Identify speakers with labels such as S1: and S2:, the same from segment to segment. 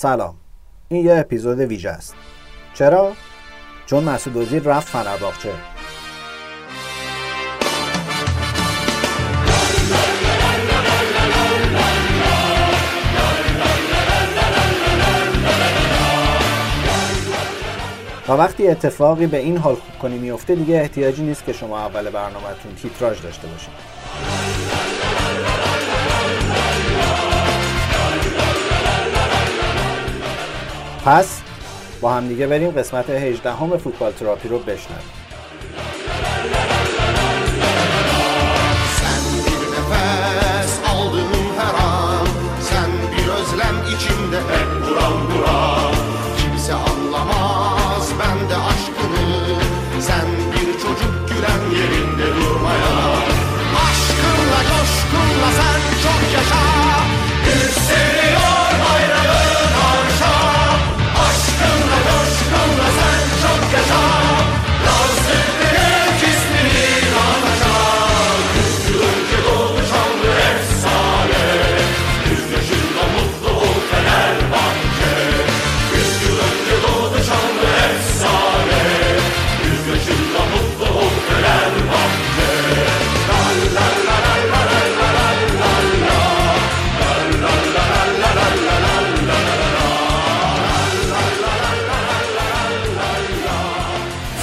S1: سلام. این یه اپیزود ویژه است. چرا؟ چون مسعود اوزیل رفت فنرباغچه و وقتی اتفاقی به این حال خوب کنی میفته دیگه احتیاجی نیست که شما اول برنامهتون تیتراژ داشته باشید. پس با هم دیگه بریم قسمت 18 همه فوتبال تراپی رو بشنویم.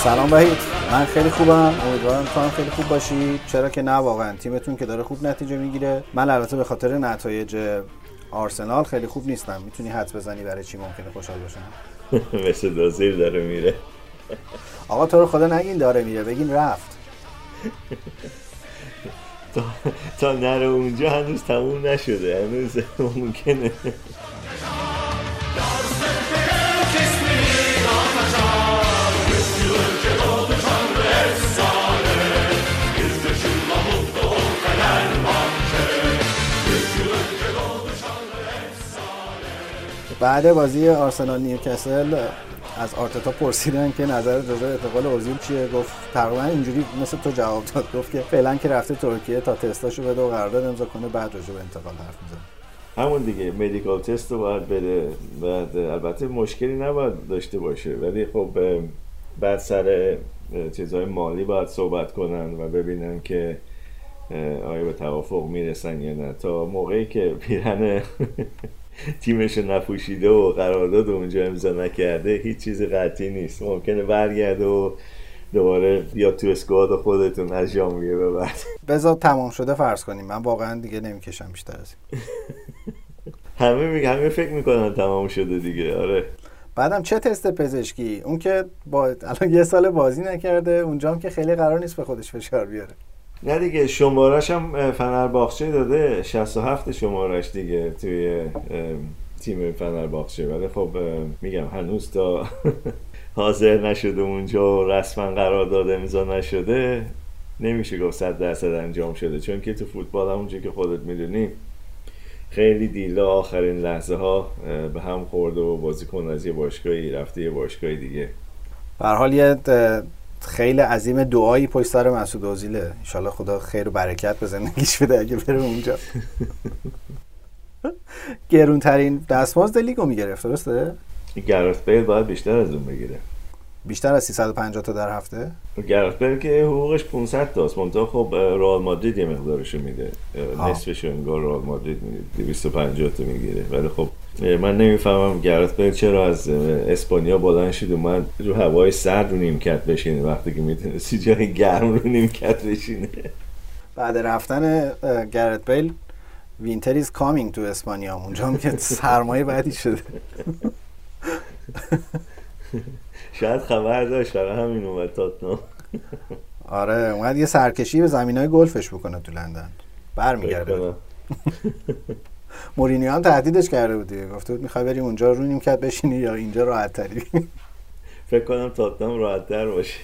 S1: سلام وحید. من خیلی خوبم. امیدوارم تو هم خیلی خوب باشی. چرا که نه واقعا. تیمتون که داره خوب نتیجه می‌گیره. من البته به خاطر نتایج آرسنال خیلی خوب نیستم. می‌تونی حدس بزنی برای چی ممکنه خوشحال باشم؟
S2: مثل دازیر داره میره.
S1: آقا تو رو خدا نگین داره میره. بگین رفت.
S2: تا, تا نره اونجا هنوز تموم نشده. هنوز ممکنه.
S1: بعد بازی آرسنال نیوکاسل از آرتتا پرسیدن که نظر به انتقال اوزیل چیه؟ گفت تقریبا اینجوری مثل تو جواب داد. گفت که فعلا که رفته ترکیه تا تستاشو بده و قرارداد امضا کنه بعد راجع به انتقال حرف می‌زنه.
S2: همون دیگه مدیکال تست رو باید بده. بعد البته مشکلی نباید داشته باشه. ولی خب بعد سر چیزهای مالی باید صحبت کنن و ببینن که آیا به توافق می‌رسن یا نه. تا موقعی که پیرن تیمش نپوشیده و قرارداد اونجا امضا نکرده هیچ چیز قطعی نیست. ممکنه برگرده و دوباره یا تو اسکواد خودتون از ژانویه به بعد.
S1: بذار تمام شده فرض کنیم. من واقعا دیگه نمی‌کشم بیشتر از این.
S2: همه می... همه فکر می‌کنن تمام شده دیگه. آره.
S1: بعدم چه تست پزشکی؟ اون که با الان یه سال بازی نکرده اونجا هم که خیلی قرار نیست به خودش فشار بیاره.
S2: نه دیگه شمارش هم فنرباخچه داده. 67 شمارش دیگه توی تیم فنرباخچه. ولی خب میگم هنوز تا حاضر نشده اونجا و رسما قرار داده امضا نشده نمیشه گفت صد درصد انجام شده. چون که تو فوتبال همونجور که خودت می‌دونی خیلی دیلا آخرین لحظه ها به هم خورده و بازیکن از یه باشگاهی رفته یه باشگاه دیگه.
S1: به حال یه خیلی عظیم دعایی پشت سر مسعود اوزیله. انشالله خدا خیر و برکت به زندگیش بده اگه بره اونجا. گرونترین دستمزد لیگو می‌گرفت درسته؟
S2: گرات بیل باید بیشتر از اون بگیره.
S1: بیشتر از 350 تا در هفته؟
S2: گرت بیل که حقوقش 500 تاست. منتها خب رئال مادرید یه مقدارشو میده.
S1: آه.
S2: نصفشو انگار رئال مادرید میده 250 تا می‌گیره. ولی خب من نمی‌فهمم گرت بیل چرا از اسپانیا بلند شد اومد رو هوای سرد رو نیمکت بشینه وقتی که می‌تونستی جای گرم رو نیمکت بشینه.
S1: بعد رفتن گرت بیل Winter is coming تو اسپانیا اونجا هم که سرمایه بعدی شده.
S2: شاید خبر داشت برای همین اومد تاتنام.
S1: آره اومد یه سرکشی به زمین های گلفش بکنه تو لندن. برمیگرده. مورینیو هم تهدیدش کرده بود دیگه. گفته بود می‌خوای بری اونجا رو نیمکت بشینی یا اینجا راحت تری
S2: فکر کنم تاتنام راحت در باشه.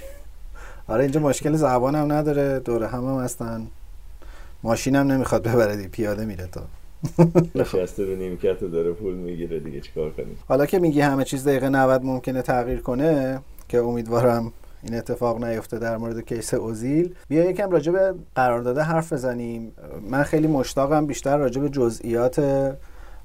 S1: آره اینجا مشکل زبان هم نداره. دوره هم هم هستن. ماشین هم نمی‌خواد ببره دیگه. پیاده میره تا.
S2: نشسته رو نیمکت داره پول می‌گیره دیگه. چیکار کنیم؟
S1: حالا که میگی همه چیز دقیقه 90 ممکنه تغییر کنه که امیدوارم این اتفاق نیفته در مورد کیس اوزیل. بیا یکم راجع به قرارداد حرف بزنیم. من خیلی مشتاقم بیشتر راجع به جزئیات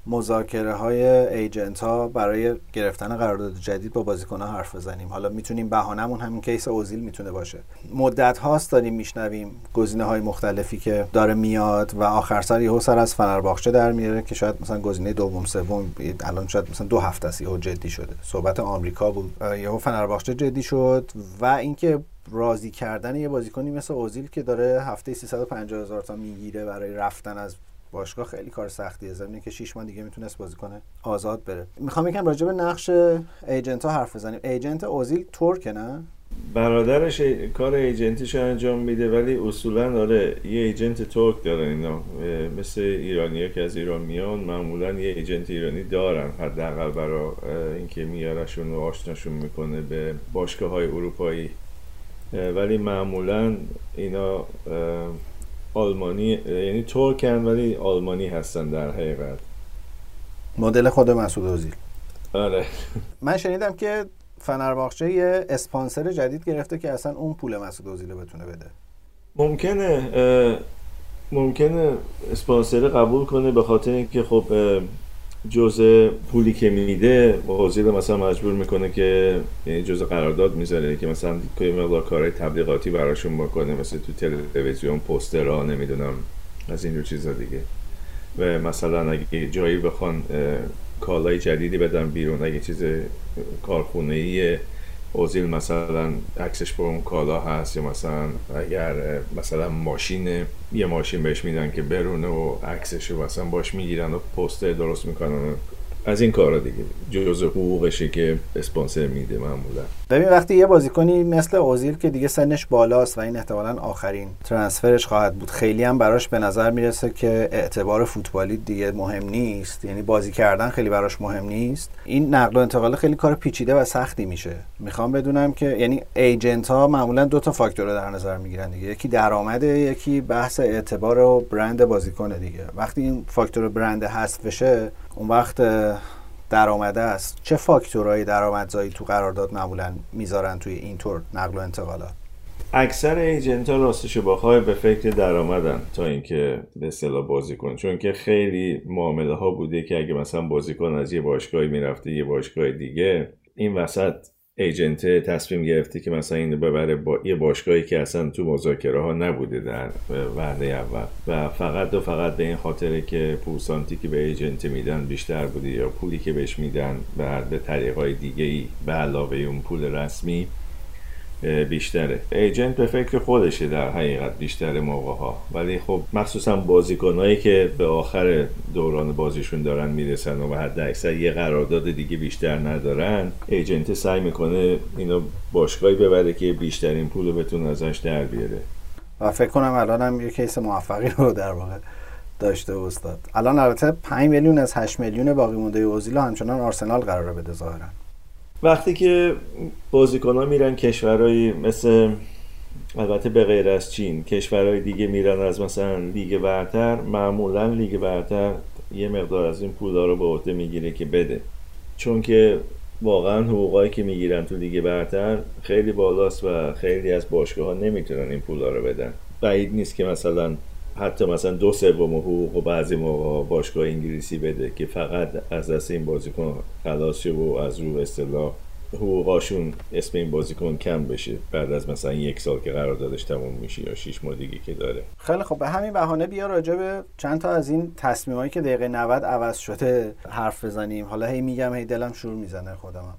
S1: مذاکره های ایجنت ها برای گرفتن قرارداد جدید با بازیکن ها حرف بزنیم. حالا می‌تونیم بهانهمون همین کیس اوزیل می‌تونه باشه. مدت هاست داریم میشنویم گزینه های مختلفی که داره میاد و آخر سر یهو سر از فنرباغچه در میاره که شاید مثلا گزینه دوم سوم الان شاید مثلا دو هفته است یهو جدی شده. صحبت آمریکا بود. یهو فنرباغچه جدی شد و اینکه راضی کردن یه بازیکنی مثل اوزیل که داره هفته 350 هزار تا می‌گیره برای رفتن از باشگاه خیلی کار سختیه. زمینه که 6 ماه دیگه می‌تونست بازی کنه آزاد بره. می‌خوام یکم راجع به نقش ایجنت ها حرف بزنیم. ایجنت اوزیل ترک نه؟
S2: برادرش کار ایجنتیش انجام میده ولی اصولا آره یه ایجنت ترک دارن اینا. مثل ایرانی که از ایران میان معمولا یه ایجنت ایرانی دارن حداقل برای اینکه میارشون و آشناشون می‌کنه به باشگاه های اروپایی ولی معمولا اینا آلمانی یعنی ترکن ولی آلمانی هستن در حقیقت.
S1: مدل خود مسعود اوزیل.
S2: آره.
S1: من شنیدم که فنرباغچه یه اسپانسر جدید گرفته که اصلا اون پول مسعود اوزیل بتونه بده.
S2: ممکنه ممکنه اسپانسر قبول کنه به خاطر اینکه خب جزء پولی که میده اوزیل مثلا مجبور می‌کنه که یعنی جزء قرارداد می‌ذاره که مثلا که مقدار کارهای تبلیغاتی براشون بکنه مثل تو تلویزیون پوسترها نمی‌دونم از این رو چیزا دیگه. و مثلا اگه جایی بخوان کالای جدیدی بدن بیرون اگه چیز کارخونه اوزیل مثلا عکسش با اون کالا هست یا مثلا اگر مثلا ماشین یه ماشین بهش میدن که برونه و عکسش رو مثلا باش می‌گیرن و پوستر درست می‌کنن. از این کارا دیگه جزء حقوقشه که اسپانسر میده معمولا.
S1: ببین وقتی یه بازیکنی مثل اوزیل که دیگه سنش بالاست و این احتمالا آخرین ترانسفرش خواهد بود خیلی هم براش به نظر می‌رسه که اعتبار فوتبالی دیگه مهم نیست. یعنی بازی کردن خیلی براش مهم نیست. این نقل و انتقال خیلی کار پیچیده و سختی میشه. می‌خوام بدونم که یعنی ایجنت ها معمولا دو تا فاکتور رو در نظر می‌گیرن دیگه. یکی درآمده یکی بحث اعتبار و برند بازیکن دیگه. وقتی این فاکتور برند حذف بشه اون وقت درآمده است. چه فاکتورهای درآمدزایی تو قرارداد معمولا می‌ذارن توی اینطور نقل و انتقالات؟
S2: اکثر ایجنت ها راستش بخوای به فکر درآمدن تا اینکه به اصطلاح بازیکن چون که خیلی معامله ها بوده که اگه مثلا بازیکن از یه باشگاهی می‌رفته یه باشگاه دیگه این وسط ایجنت تصمیم گرفته که مثلا این ببره با یه باشگاهی که اصلا تو مذاکره ها نبوده در وعده اول. و فقط و فقط به این خاطره که پورسانتی که به ایجنت میدن بیشتر بوده یا پولی که بهش میدن بعد به طریقای دیگه ای به علاوه اون پول رسمی بیشتره. ایجنت به فکر خودشه در حقیقت بیشتر موقع ها ولی خب مخصوصا بازیکنهایی که به آخر دوران بازیشون دارن می‌رسن و حد اکثر یه قرارداد دیگه بیشتر ندارن ایجنت سعی می‌کنه اینو باشگاهی ببره که بیشترین پول بتونه ازش در بیاره.
S1: و فکر کنم الان هم یه کیس موفقی رو در واقع داشته استاد. الان البته 5 میلیون از 8 میلیون باقی مونده اوزیل همچنان آرسنال قراره بده ظاهرا.
S2: وقتی که بازیکن ها میرن کشورهایی مثل البته به غیر از چین کشورهای دیگه میرن از مثلا لیگ برتر معمولا لیگ برتر یه مقدار از این پولا رو به عهده می‌گیره که بده. چون که واقعا حقوقایی که می‌گیرن تو لیگ برتر خیلی بالاست و خیلی از باشگاه ها نمی‌تونن این پولا رو بدن. بعید نیست که مثلا حتی مثلا دو سوم حقوق و بعضی موقع باشگاه انگلیسی بده که فقط از دست این بازیکن خلاص و از رو اصطلاح حقوقاشون اسم این بازیکن کم بشه. بعد از مثلا یک سال که قراردادش تموم میشه یا شیش ماه دیگه که داره.
S1: خیلی خب به همین بهانه بیا راجع به چند تا از این تصمیمایی که دقیقه 90 عوض شده حرف بزنیم. حالا هی میگم هی دلم شور می‌زنه خودم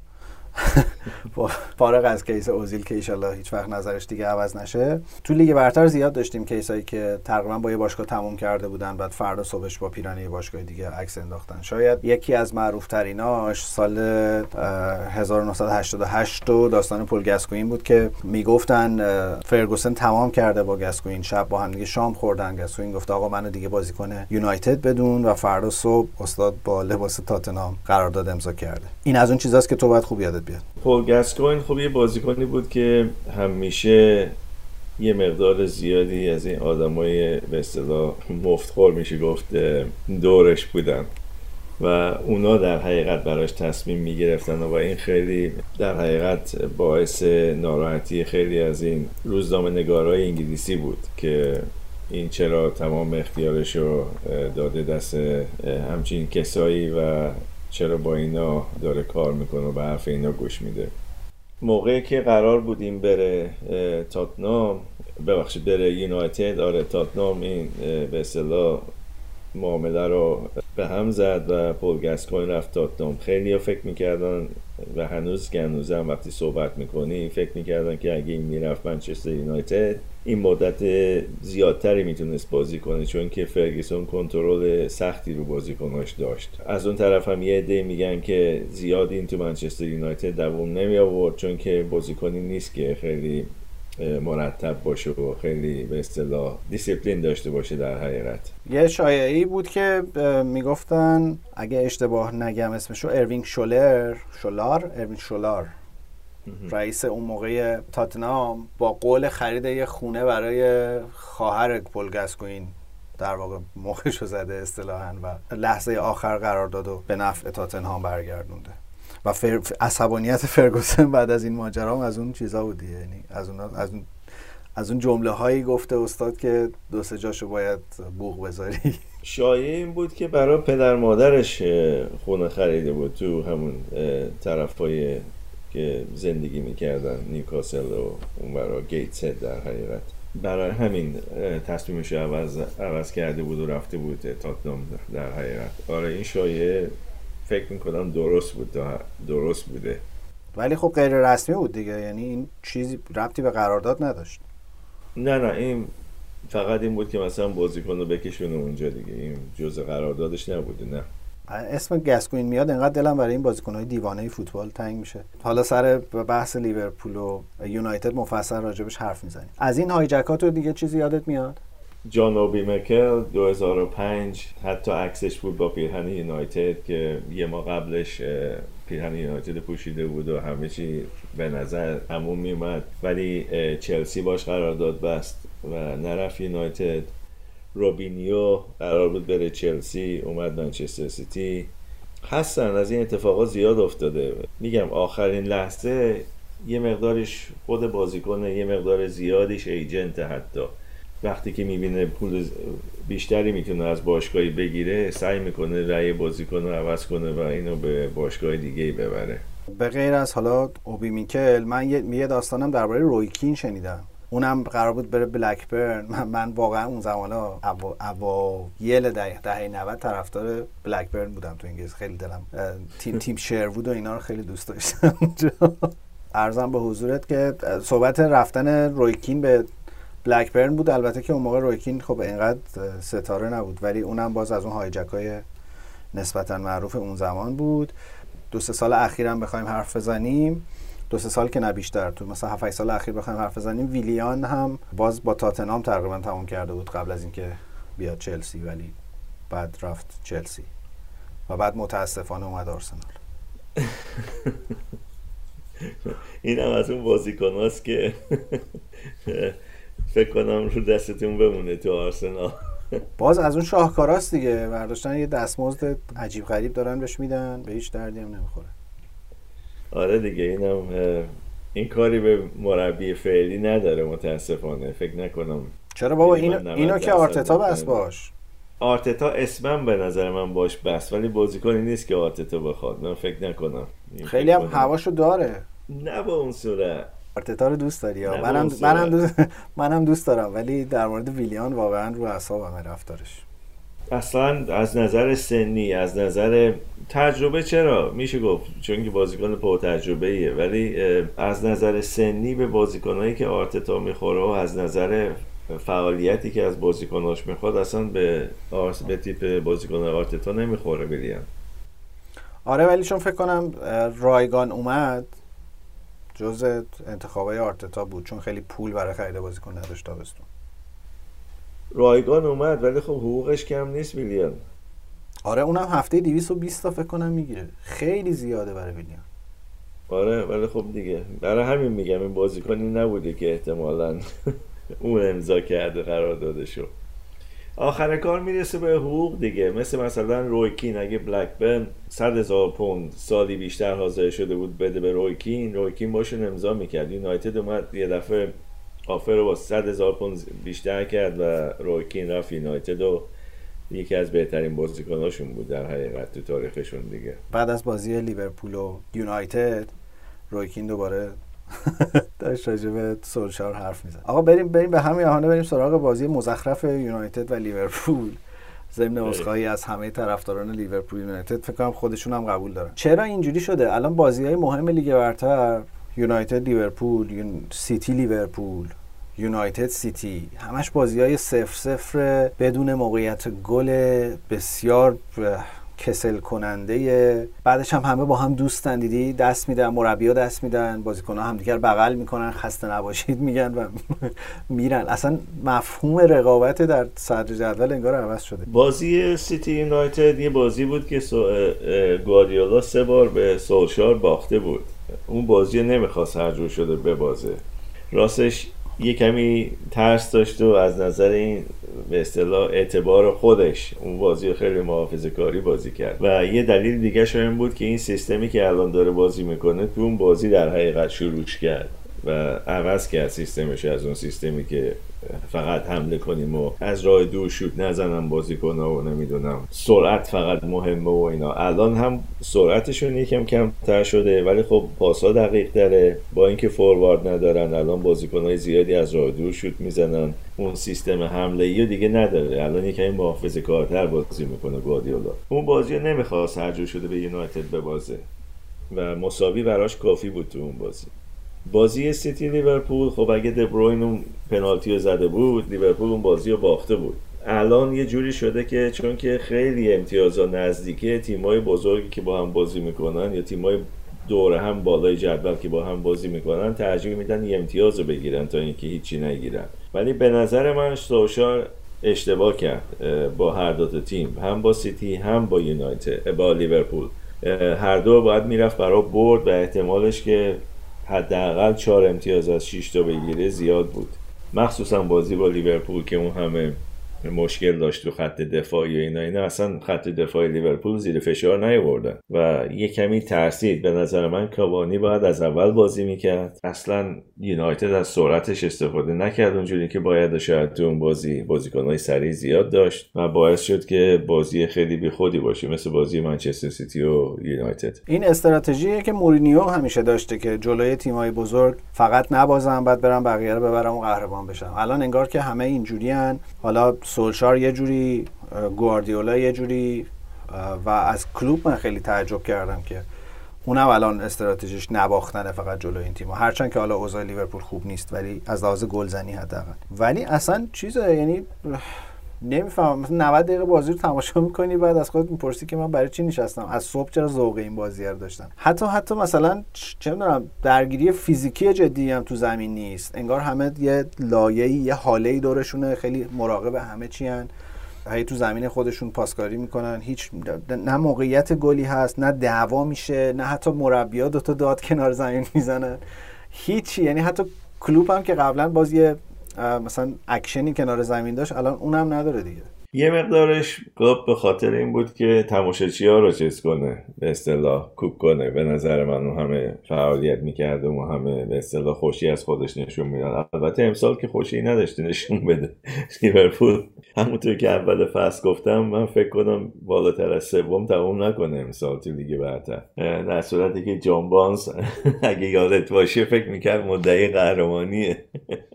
S1: فارغ از case اوزیل که ایشالله هیچ وقت نظرش دیگه عوض نشه. تو لیگ برتر زیاد داشتیم case ایی که تقریبا با یه باشگاه تموم کرده بودن بعد فردا صبحش با پیراهن یه باشگاه دیگه عکس انداختن. شاید یکی از معروف تریناش سال 1988 و داستان پول گسکوین بود که می‌گفتن فرگوسن تمام کرده با گسکوین. شب با هم دیگه شام خوردن. گسکوین گفت آقا منو دیگه بازیکن یونایتد بدون. و فردا صبح استاد با لباس تاتنهام قرارداد امضا کرده. این از اون چیزاست که تو باید خوب یادت بیاد.
S2: پول گاسکوین خب یه بازیکنی بود که همیشه یه مقدار زیادی از این آدمای به اصطلاح مفتخور میشه گفت دورش بودن و اونا در حقیقت براش تصمیم می‌گرفتن و این خیلی در حقیقت باعث ناراحتی خیلی از این روزنامه نگارای انگلیسی بود که این چرا تمام اختیارش رو داده دست همچین کسایی و چرا با اینا داره کار می‌کنه و به حرف اینا گوش میده؟ موقعی که قرار بودیم بره تاتنام ببخشید بره یونایتد آره تاتنام این به اصطلاح معامله رو به هم زد و پول گسکوین رفت تاتنام خیلی فکر می‌کردن و هنوز که وقتی صحبت می‌کنی فکر می‌کردن که اگه این می‌رفت منچستر یونایتد این مدت زیادتری می‌تونست بازی کنه چون که فرگیسون کنترل سختی رو بازیکناش داشت. از اون طرف هم یه عده میگن که زیاد این تو منچستر یونایتد دووم نمی آورد چون که بازیکنی نیست که خیلی مرتب باشه و خیلی به اصطلاح دیسیپلین داشته باشه در حقیقت.
S1: یه شایعه‌ای بود که می‌گفتن اگه اشتباه نگم اسمشو اروینگ شولر شولار اروینگ شولار رئیس اون موقع تاتنام با قول خرید یه خونه برای خواهر پل گسکوین در واقع مخشو زده اصطلاحا و لحظه آخر قرار داد و به نفع تاتنهام برگردونده. و فر... عصبانیت فرگوسن بعد از این ماجرا از اون چیزا بود یعنی از اون از اون از اون جمله هایی گفته استاد که دو سه جاشو باید بوغ بذاری.
S2: شایعه این بود که برای پدر مادرش خونه خریده بود تو همون طرفای که زندگی می‌کردن نیوکاسل و اون برای گیتس در حقیقت. برای همین تصمیمش عوض, عوض کرده بود و رفته بود تاتنام در حقیقت. آره این شایعه فکر می‌کنم درست بود درست بوده.
S1: ولی خب غیر رسمی بود دیگه یعنی این چیزی ربطی به قرارداد نداشت.
S2: نه نه این فقط این بود که مثلا بازیکن رو بکشونه اونجا دیگه. این جزء قراردادش نبوده نه.
S1: اسم گسکوین میاد انقدر دلم برای این بازیکنهای دیوانه فوتبال تنگ میشه. حالا سر بحث لیورپول و یونایتد مفصل راجبش حرف می‌زنیم. از این هایجکات رو دیگه چیزی یادت میاد؟
S2: جان اوبی مکل 2005 حتی عکسش بود با پیرهن یونایتد که یه ما قبلش پیرهن یونایتد پوشیده بود و همه چی به نظر همون میومد ولی چلسی باش قرارداد بست و نرف یونایتد. روبینیو قرار بود بره چلسی اومد منچستر سیتی. هستن از این اتفاقات زیاد افتاده. میگم آخرین لحظه یه مقدارش خود بازیکنه یه مقدار زیادیش ایجنت حتی. وقتی که می‌بینه پول بیشتری می‌تونه از باشگاهی بگیره سعی می‌کنه رأی بازیکن رو عوض کنه و اینو به باشگاه دیگه ببره.
S1: به غیر از حالا اوبی میکل من یه داستانم درباره رویکین شنیدم. اونم قرار بود بره بلکبرن. من, من واقعا اون زمان اوایل دهه دهه 90 طرفدار بلکبرن بودم تو انگلیس. خیلی دلم تیم تیم شروود و اینا رو خیلی دوست داشتم. ارزم به حضورت که صحبت رفتن رویکین به بلکبرن بود. البته که اون موقع رویکین خب اینقدر ستاره نبود ولی اونم باز از اون هایجک های نسبتا معروف اون زمان بود. دو سه سال اخیرم بخوایم حرف بزنیم. دو سه سال که نه بیشتر تو مثلا 7 سال اخیر بخوایم حرف بزنیم ویلیان هم باز با تاتنام تقریبا تموم کرده بود قبل از اینکه بیاد چلسی ولی بعد رفت چلسی و بعد متاسفانه اومد آرسنال.
S2: این هم از اون بازیکن که فکر کنم رو دستتون بمونه تو آرسنال.
S1: باز از اون شاهکاراست دیگه. برداشتن یه دستمزد عجیب غریب دارن بهش میدن به هیچ دردی هم نمی‌خوره.
S2: آره دیگه اینم این کاری به مربی فعلی نداره متاسفانه. فکر نکنم
S1: چرا بابا؟ اینو, اینو که آرتتا بس باش.
S2: آرتتا اسمم به نظر من باش بس ولی بازیکنی نیست که آرتتا بخواد. من فکر نکنم.
S1: خیلی هم هواشو داره.
S2: نه با اون صورت.
S1: آرتتا رو دوست داری منم منم دوست منم دوست دارم ولی در مورد ویلیان واقعا رو اعصابم رفتارش.
S2: اصلا از نظر سنی از نظر تجربه چرا؟ میشه گفت چون که بازیکن پر تجربه ایه ولی از نظر سنی به بازیکنهایی که آرتتا می‌خوره و از نظر فعالیتی که از بازیکناش می‌خواد اصلا به آرس به تیپ بازیکن آرتتا نمی‌خوره بلیان
S1: آره ولی چون فکر کنم رایگان اومد جز انتخابای آرتتا بود چون خیلی پول برای خرید بازیکن نداشت تابستون.
S2: رایگان اومد ولی خب حقوقش کم نیست ویلیان.
S1: آره اونم هفته 220 تا فکر کنم می‌گیره. خیلی زیاده برای ویلیان.
S2: آره ولی خب دیگه. برای همین میگم این بازیکنی نبوده که احتمالا اون امضا کرده قرار داده شو آخر کار می‌رسه به حقوق دیگه. مثل مثلا رویکین اگه بلکبرن 100 هزار پوند سالی بیشتر حاضر شده بود بده به رویکین رویکین باشون امضا می‌کرد. یونایتد اومد یه دفعه آفر رو با 100 هزار پوند بیشتر کرد و رویکین رفت. یونایتد و یکی از بهترین بازیکناشون بود در حقیقت تو تاریخشون دیگه.
S1: بعد از بازی لیورپول و یونایتد روی کین دوباره داشت به سولشار حرف می‌زد. آقا بریم بریم به همین بهانه بریم سراغ بازی مزخرف یونایتد و لیورپول. ضمن عذرخواهی از همه طرفداران لیورپول یونایتد فکر کنم خودشون هم قبول دارن. چرا اینجوری شده؟ الان بازی های مهم لیگ برتر یونایتد لیورپول یون... سیتی لیورپول یونایتد سیتی همش بازی های صفر صفر بدون موقعیت گل بسیار کسل کننده بعدش هم همه با هم دوستن دیدی؟ دست میدن مربیا دست میدن بازیکن ها همدیگر بغل می‌کنن خسته نباشید میگن و میرن. اصلا مفهوم رقابت در صدر جدول انگار عوض شده.
S2: بازی سیتی یونایتد یه بازی بود که گواردیولا سه بار به سولشار باخته بود. اون بازی نمی‌خواست هر جور شده ببازه. راستش یه کمی ترس داشت و از نظر این به اصطلاح اعتبار خودش اون بازی خیلی محافظه کاری بازی کرد. و یه دلیل دیگه این بود که این سیستمی که الان داره بازی می‌کنه تو اون بازی در حقیقت شروعش کرد. و عوض کرد سیستمش از اون سیستمی که فقط حمله کنیم و از راه دور شوت نزنم بازیکن و نمی‌دونم. سرعت فقط مهمه و اینا. الان هم سرعتشون یکم کمتر شده ولی خب پاسا دقیق داره با اینکه فوروارد ندارن الان بازیکن های زیادی از راه دور شوت می‌زنن. اون سیستم حمله ای دیگه نداره. الان یکم محافظه کارتر بازی می‌کنه گوادیولا. اون بازی نمی‌خواست هر شده به یونایتد ببازه. و مساوی براش کافی بود تو اون بازی. بازی سیتی لیورپول خب اگه دبروین اون پنالتی رو زده بود لیورپول اون بازی رو باخته بود. الان یه جوری شده که چون که خیلی امتیازا نزدیکه تیمای بزرگی که با هم بازی می‌کنن یا تیمای دور هم بالای جدول که با هم بازی می‌کنن ترجیح میدن یه امتیاز رو بگیرن تا اینکه هیچی نگیرن. ولی به نظر من سولشار اشتباه کرد با هر دو تیم. هم با سیتی هم با یونایتد با لیورپول. هر دو باید می‌رفت برای برد و احتمالش که حداقل چهار امتیاز از 6 تا بگیره زیاد بود. مخصوصا بازی با لیورپول که اون همه مشکل داشت تو خط دفاعی و اینا اینا. اصلا خط دفاعی لیورپول زیر فشار نیاوردن. و یه کمی ترسید. به نظر من کاوانی باید از اول بازی می‌کرد. اصلا یونایتد از سرعتش استفاده نکرد اونجوری که باید شاید تو اون بازی بازیکنهای سریع زیاد داشت. و باعث شد که بازی خیلی بی خودی باشه. مثل بازی منچستر سیتی و یونایتد.
S1: این استراتژیه که مورینیو همیشه داشته که جلوی تیمای بزرگ فقط نبازم بعد برم بقیه رو ببرم و قهرمان بشم الان انگار که همه اینجوریان حالا سولشار یه جوری گواردیولا یه جوری و از کلوب من خیلی تعجب کردم که اونم الان استراتژیش نباختنه فقط جلو این تیم هرچند که حالا اوضاع لیورپول خوب نیست ولی از لحاظ گلزنی حداقل. ولی اصلا چیزه یعنی نمی‌فهمم. مثلا 90 دقیقه بازی رو تماشا می‌کنی بعد از خودت می‌پرسی که من برای چی نشستم. از صبح چرا ذوق این بازی رو داشتم؟ حتی حتی مثلا چه می‌دونم درگیری فیزیکی جدی هم تو زمین نیست. انگار همه یه لایه‌ای یه حاله‌ای دورشونه. خیلی مراقب همه چی هن. هی تو زمین خودشون پاسکاری می‌کنن. هیچ نه موقعیت گلی هست نه دعوا میشه نه حتی مربیا دوتا داد کنار زمین می‌زنن. هیچی. یعنی حتی کلوب هم که قبلا بازی مثلا اکشنی کنار زمین داشت الان اونم نداره دیگه.
S2: یه مقدارش گفت به خاطر این بود که تماشاچی ها رو چیز کنه به اصطلاح کوک کنه. به نظر من اون همه فعالیت می‌کرده و همه به اصطلاح خوشی از خودش نشون می‌داد. البته امسال که خوشی نداشته نشون بده. لیورپول همونطور که اول فصل گفتم من فکر کنم بالاتر از سوم تموم نکنه امسال تو لیگ برتر. در صورتی که جان بانز اگه یادت باشه فکر می‌کرد مدعی قهرمانیه.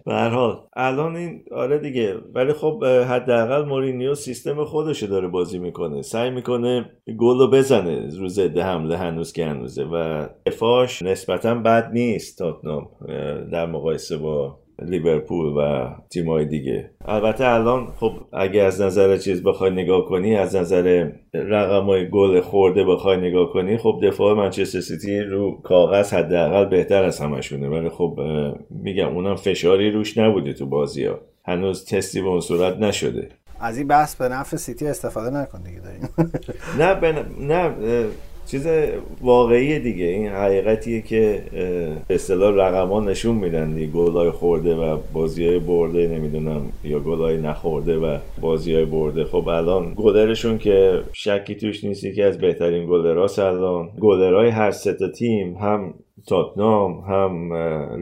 S2: به حال الان این آره دیگه ولی خب حداقل مورینیو سیستم خودشو داره بازی می‌کنه. سعی می‌کنه گل رو بزنه رو ضد حمله هنوز که هنوزه و افاش نسبتا بد نیست تاتنام در مقایسه با لیورپول و تیمای دیگه. البته الان خب اگه از نظر چیز بخوای نگاه کنی از نظر رقم های گل خورده بخوای نگاه کنی خب دفاع منچستر سیتی رو کاغذ حداقل بهتر از همشونه. ولی خب میگم اونم فشاری روش نبوده تو بازی ها هنوز تستی به اون صورت نشده.
S1: از این بحث به نفع سیتی استفاده نکن دیگه داریم.
S2: نه نه چیز واقعی دیگه. این حقیقتیه که اصطلاح رقما نشون میدن گلای خورده و بازی های برده نمی‌دونم یا گلای نخورده و بازی های برده. خب الان گلرشون که شکی توش نیستی که از بهترین گلراس الان گلرهای هر سه تیم هم تاتنام هم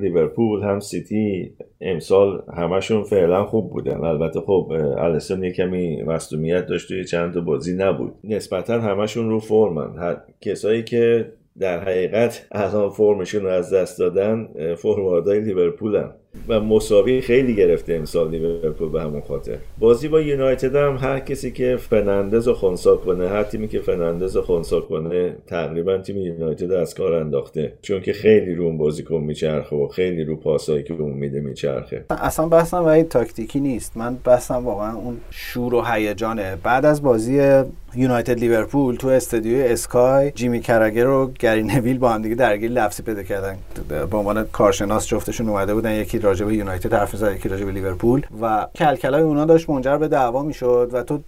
S2: لیورپول هم سیتی. امسال همشون فعلا خوب بودن. البته خب الیسون یه کمی مصدومیت داشت توی چند تا بازی نبود. نسبتا همشون رو فرمن. کسایی که در حقیقت الان فرمشون رو از دست دادن فرواردهای لیورپول و مساوی خیلی گرفته امسال لیورپول به همون خاطر. بازی با یونایتد هم هر کسی که فنندز رو خونسا کنه هر تیمی که فنندز رو خونسا کنه تقریبا تیم یونایتد از کار انداخته. چون که خیلی رو اون بازیکن میچرخه و خیلی رو پاسایی که اون میده میچرخه.
S1: اصلا بحثم ولی تاکتیکی نیست. من بحثم واقعا اون شور و هیجانه. بعد از بازی یونایتد لیورپول تو استودیوی اسکای جیمی کرگر و گری نویل با هم دیگه درگیر لفظی پیدا کردن. به عنوان کارشناس جفتشون اومده بودن یکی راجع به یونایتد حرف زد یکی راجع به لیورپول. و کلکلای اونا داشت منجر به دعوا می‌شد و تو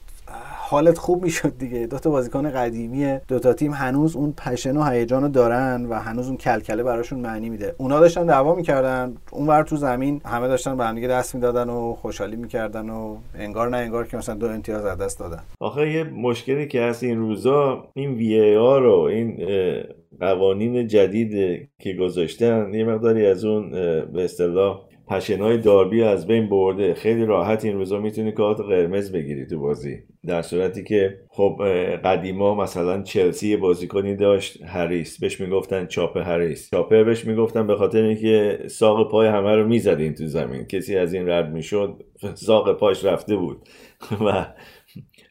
S1: حالت خوب می‌شد دیگه. دو تا بازیکن قدیمی دو تا تیم هنوز اون پشن و هیجان رو دارن و هنوز اون کلکله براشون معنی میده. اونا داشتن دعوا می‌کردن. اونور تو زمین همه داشتن به هم دیگه دست می‌دادن و خوشحالی می‌کردن و انگار نه انگار که مثلا دو امتیاز از دست دادن.
S2: آخه یه مشکلی که هست این روزا این وی آر رو این قوانین جدید که گذاشتن یه مقداری از اون به اصطلاح پشنهای داربی از بین برده. خیلی راحت این روزا می‌تونی کارت قرمز بگیری تو بازی. در صورتی که خب قدیما مثلا چلسی بازیکنی داشت هریس. بهش می‌گفتن چاپ هریس. چاپر بهش می‌گفتن به خاطر اینکه ساق پای همه رو می‌زدین تو زمین. کسی از این رد می‌شد ساق پاش رفته بود. و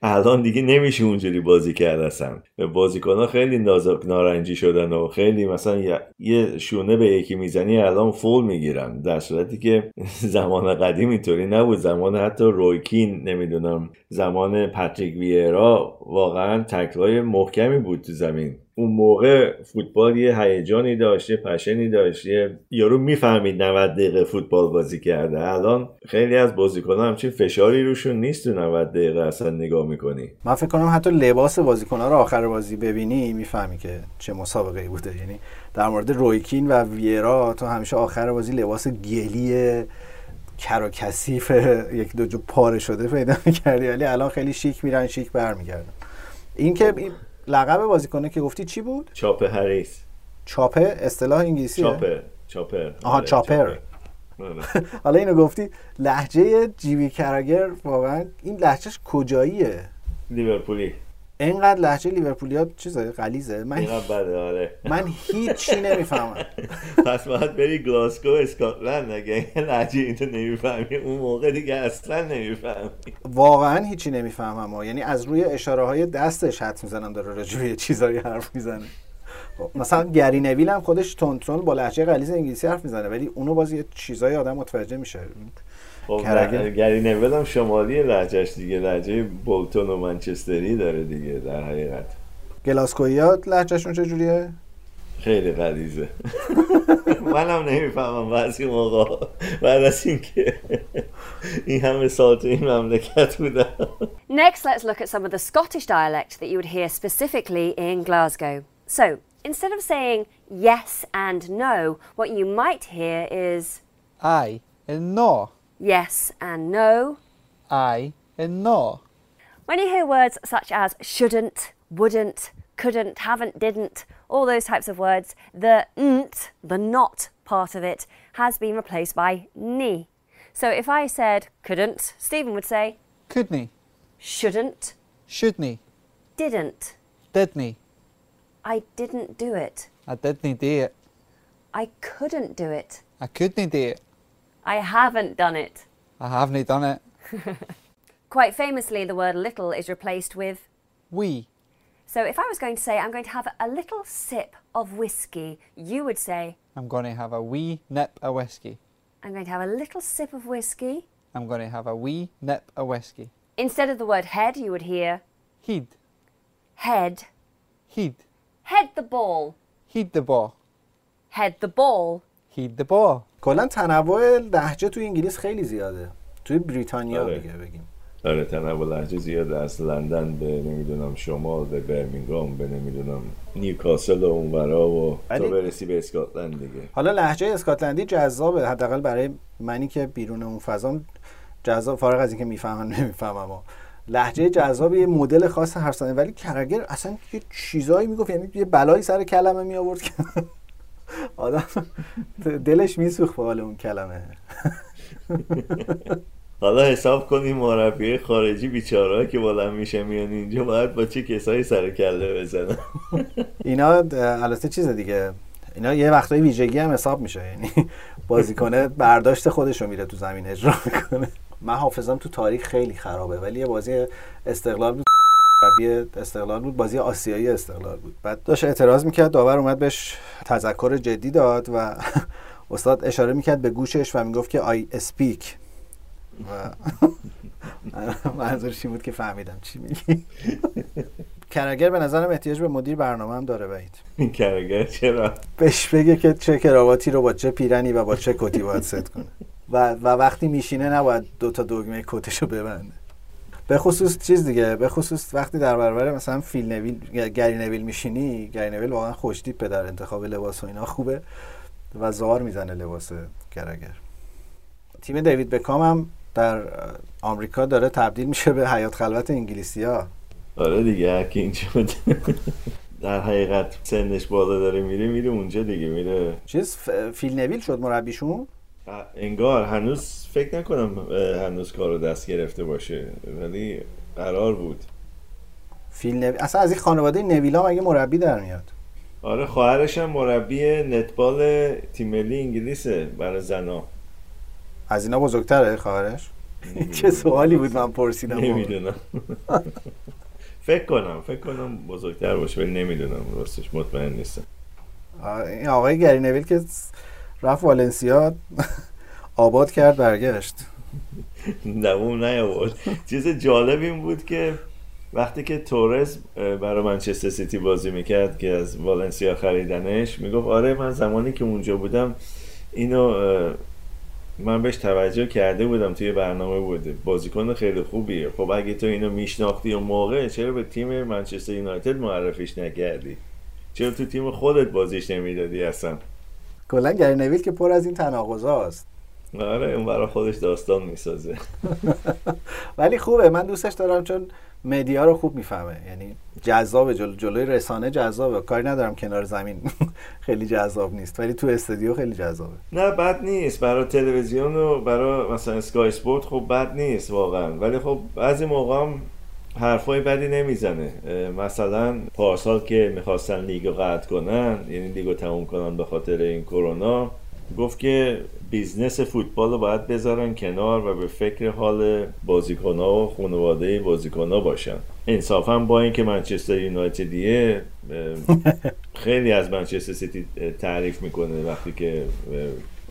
S2: الان دیگه نمیشه اونجوری بازی کرد اصلا. بازیکن ها خیلی نازک نارنجی شدن و خیلی مثلا یه شونه به یکی می‌زنی الان فول می‌گیرن. در صورتی که زمان قدیم اینطوری نبود. زمان حتی رویکین نمی‌دونم زمان پاتریک ویرا واقعا تکلای محکمی بود تو زمین. اون موقع فوتبال یه هیجانی داشت یه پشنی داشت یه یارو می‌فهمید 90 دقیقه فوتبال بازی کرده. الان خیلی از بازیکن‌ها همچین فشاری روشون نیست تو 90 دقیقه اصلا نگاه می‌کنی.
S1: من فکر کنم حتی لباس بازیکن‌ها رو آخر بازی ببینی می‌فهمی که چه مسابقه ای بوده. یعنی در مورد رویکین و ویرا تو همیشه آخر بازی لباس گلی کر و کثیف یک دو جو پاره شده پیدا می‌کردی ولی الان خیلی شیک میرن شیک برمیگردن. این که لقب بازیکنه که گفتی چی بود؟
S2: چاپ هریس.
S1: چاپه؟ اصطلاح انگلیسی
S2: چاپر چاپر.
S1: آها
S2: آره،
S1: چاپر. حالا اینو گفتی لحجه جیمی کرگر واقعا این لحجهش کجاییه؟
S2: لیورپولی.
S1: اینقدر لحجه لیورپولیا چیزه غلیظه من
S2: بده آره.
S1: من هیچی نمی‌فهمم.
S2: پس باید بری گلاسکو اسکاتلند. اگه لحجه اینو نمی‌فهمی اون موقع دیگه اصلا نمی‌فهمی.
S1: واقعا هیچی نمی‌فهمم یعنی از روی اشاره های دستش حد می‌زنم داره راجع به چیزایی حرف می‌زنه. خب، مثلا گری نویل هم خودش تونتون با لحجه غلیظ انگلیسی حرف می‌زنه ولی اونو باز یه چیزایی آدم متوجه میشه.
S2: خب. گری نویل هم شمالی لحجهش دیگه لحجه بولتون و منچستری داره دیگه در حقیقت
S1: گلاسکویا لهجهشون چجوریه
S2: خیلی غلیظه منم نمی‌فهمم بعضی موقع بعد از اینکه این همه سال تو این مملکت بودم
S3: Next, let's look at some of the Scottish dialect that you would hear specifically in Glasgow. So, instead of saying yes and no, what you might hear is
S4: Aye and no.
S3: Yes and no.
S4: Aye and no.
S3: When you hear words such as shouldn't, wouldn't, couldn't, haven't, didn't, all those types of words, the nt, the not part of it, has been replaced by ni. So if I said couldn't, Stephen would say
S4: Couldn't
S3: shouldn't,
S4: Shouldn't
S3: didn't.
S4: Didn't
S3: I didn't do it.
S4: I didn't do it.
S3: I couldn't do it.
S4: I couldn't do it.
S3: I haven't done it.
S4: I haven't done it.
S3: Quite famously, the word little is replaced with
S4: We.
S3: So if I was going to say, I'm going to have a little sip of whiskey, you would say,
S4: I'm going to have a wee nip of whiskey.
S3: I'm going to have a little sip of whiskey.
S4: I'm going to have a wee nip of whiskey.
S3: Instead of the word head, you would hear
S4: Heed.
S3: head.
S4: Heed.
S3: Head the ball.
S4: Heed the ball.
S3: Head the ball.
S4: The ball.
S1: کلا تنوع لهجه تو انگلیس خیلی زیاده. توی بریتانیا
S2: آره.
S1: دیگه بگیم.
S2: آره تنوع لحجه زیاده. از لندن به نمی‌دونم شمال به برمینگام به نمی‌دونم نیوکاسل و اونورا و تا
S1: ولی-
S2: برسی به اسکاتلند دیگه.
S1: حالا لهجه اسکاتلندی جذابه. حداقل برای منی که بیرون اون فضام جذاب فارغ از اینکه می‌فهمن نمی‌فهمم. لهجه جذاب یه مدل خاص حرف زدن ولی کرگر اصلا یه چیزایی می‌گفت یعنی یه بلایی سر کلمه می آورد که آدم دلش میسوخت به حال اون کلمه.
S2: حالا حساب کنیم مربی خارجی بیچاره که بلند میشه میان اینجا باید با چه کسایی سر کله بزنن
S1: اینا البته چیز دیگه اینا یه وقتایی ویژگی هم حساب میشه. یعنی بازیکنه برداشت خودش رو میره تو زمین اجرا می‌کنه. من حافظم تو تاریخ خیلی خرابه ولی یه بازی استقلال مربی استقلال بود بازی آسیایی استقلال بود. بعد داشت اعتراض می‌کرد داور اومد بهش تذکر جدی داد و استاد اشاره می‌کرد به گوشش و می‌گفت که آی اسپیک و منظورش این بود که فهمیدم چی میگی. کرگر به نظرم احتیاج به مدیر برنامه هم داره
S2: این کرگر چرا؟
S1: بهش بگه که چه کراواتی رو با چه پیرنی و با چه کتی باید ست کنه. و, و وقتی میشینه نباید دو تا دگمه کتش رو ببنده. به خصوص چیز دیگه به خصوص وقتی در برابر مثلا فیل نویل گری نویل میشینی گری نویل واقعا خوشتیپه در انتخاب لباس و اینا خوبه و زار می‌زنه لباس کرگر تیم دیوید بکام هم در آمریکا داره تبدیل میشه به حیات خلوت انگلیسی ها
S2: آره دیگه هرکی اینجا در حقیقت سنش بالا داره میره میره اونجا دیگه میره.
S1: چیز فیل نویل شد مربیشون.
S2: انگار هنوز فکر نکنم هنوز کار رو دست گرفته باشه ولی قرار بود.
S1: فیل نویل اصلا از این خانواده نویلا مگه مربی در میاد؟
S2: آره خواهرش هم مربی نتبال تیم ملی انگلیسه برای زنا.
S1: از اینا بزرگتره خواهرش؟ چه سوالی بود من پرسیدم.
S2: نمی‌دونم. فکر کنم فکر کنم بزرگتر باشه ولی نمی‌دونم راستش مطمئن نیستم.
S1: این آقای گری نویل که رفت والنسیا آباد کرد برگشت.
S2: دووم نیاورد. چیز جالب این بود که وقتی که تورز برای منچستر سیتی بازی می‌کرد که از والنسیا خریدنش می‌گفت آره من زمانی که اونجا بودم اینو من بهش توجه کرده بودم توی برنامه بوده بازیکن خیلی خوبیه. خب اگه تو اینو میشناختی اون موقع چرا به تیم منچستر یونایتد معرفیش نکردی؟ چرا تو تیم خودت بازیش نمی‌دادی اصلا؟
S1: کلا گری نویل که پر از این تناقضاست
S2: آره اون برای خودش داستان می‌سازه.
S1: ولی خوبه من دوستش دارم چون مدیا رو خوب می‌فهمه. یعنی جذابه جلو جلوی رسانه جذابه. کاری ندارم کنار زمین. خیلی جذاب نیست ولی تو استودیو خیلی جذابه.
S2: نه بد نیست. برای تلویزیون و برای مثلا اسکای اسپورت خب بد نیست واقعا. ولی خب بعضی موقع هم حرفای بدی نمی‌زنه. مثلا پارسال که می‌خواستن لیگو قطع کنن یعنی لیگو تموم کنن به خاطر این کرونا گفت که business فوتبال رو باید بذارن کنار و به فکر حال بازیکنها و خانواده بازیکنها باشن. انصافا با اینکه منچستر یونایتدیه خیلی از منچستر سیتی تعریف می‌کنه وقتی که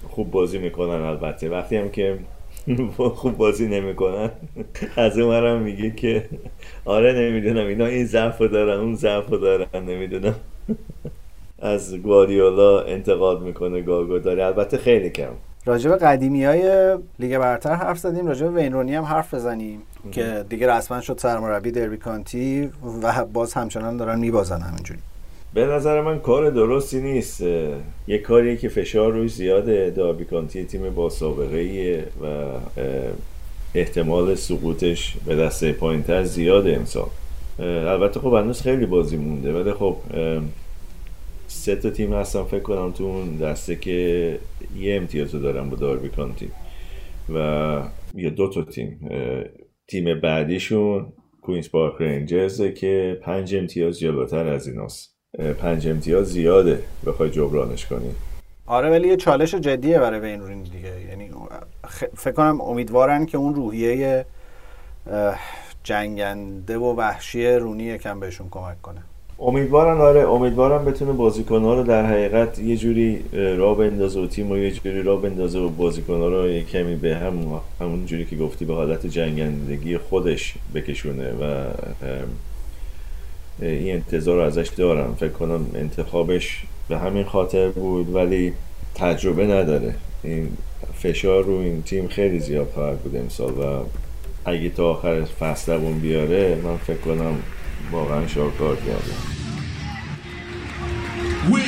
S2: خوب بازی می‌کنن البته. وقتی هم که خوب بازی نمی‌کنن. از اون هم میگه که آره نمی‌دونم اینا این ضعف رو دارن اون ضعف رو دارن نمی‌دونم. از گواردیولا انتقاد می‌کنه گاگو داره. البته خیلی کم.
S1: راجع به قدیمی های لیگ برتر حرف زدیم راجع به وین رونی هم حرف بزنیم که دیگه رسما شد سرمربی دربی کانتی و باز همچنان دارن میبازن همینجوری.
S2: به نظر من کار درستی نیست. یه کاریه که فشار روش زیاده داربی کانتی تیم با سابقه ایه و احتمال سقوطش به دسته پایینتر زیاده امسال. البته خب هنوز خیلی بازی مونده ولی خب سه تا تیم هستن فکر کنم تو اون دسته که یه امتیاز رو دارن با داربی کانتی و یا دو تا تیم. تیم بعدیشون کوینز پارک رنجرزه که پنج امتیاز جلوتر از ایناست. پنج امتیاز زیاده. بخوای جبرانش کنی.
S1: آره ولی یه چالش جدیه برای وین رونی دیگه. یعنی خ- فکر کنم امیدوارن که اون روحیه جنگنده و وحشی رونی یکم بهشون کمک کنه.
S2: امیدوارم آره امیدوارم بتونه بازیکنها رو در حقیقت یه جوری راه بندازه و تیم رو یه جوری راه بندازه و بازیکنها رو یه کمی به هم همون جوری که گفتی به حالت جنگندگی خودش بکشونه و این انتظار رو ازش دارم. فکر کنم انتخابش به همین خاطر بود ولی تجربه نداره. این فشار رو این تیم خیلی زیاد خواهد بود امسال و اگه تا آخر فصل اون بیاره من فکر کنم واقعا شاکار کرده
S5: We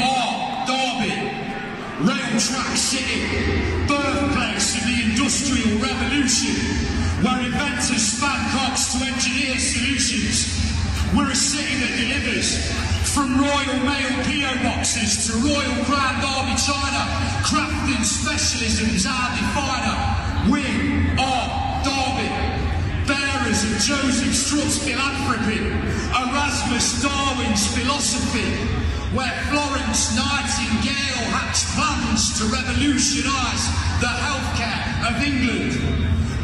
S5: are Derby, Rail Track City, birthplace of the Industrial Revolution, where inventors span crops to engineer solutions. We're a city that delivers, from Royal Mail PO boxes to Royal Crown China. Crafting specialisms our definer. We are Derby. Bearers of Joseph Strutt's philanthropy. Erasmus Darwin's philosophy. Where Florence Nightingale hatched plans to revolutionise the healthcare of England.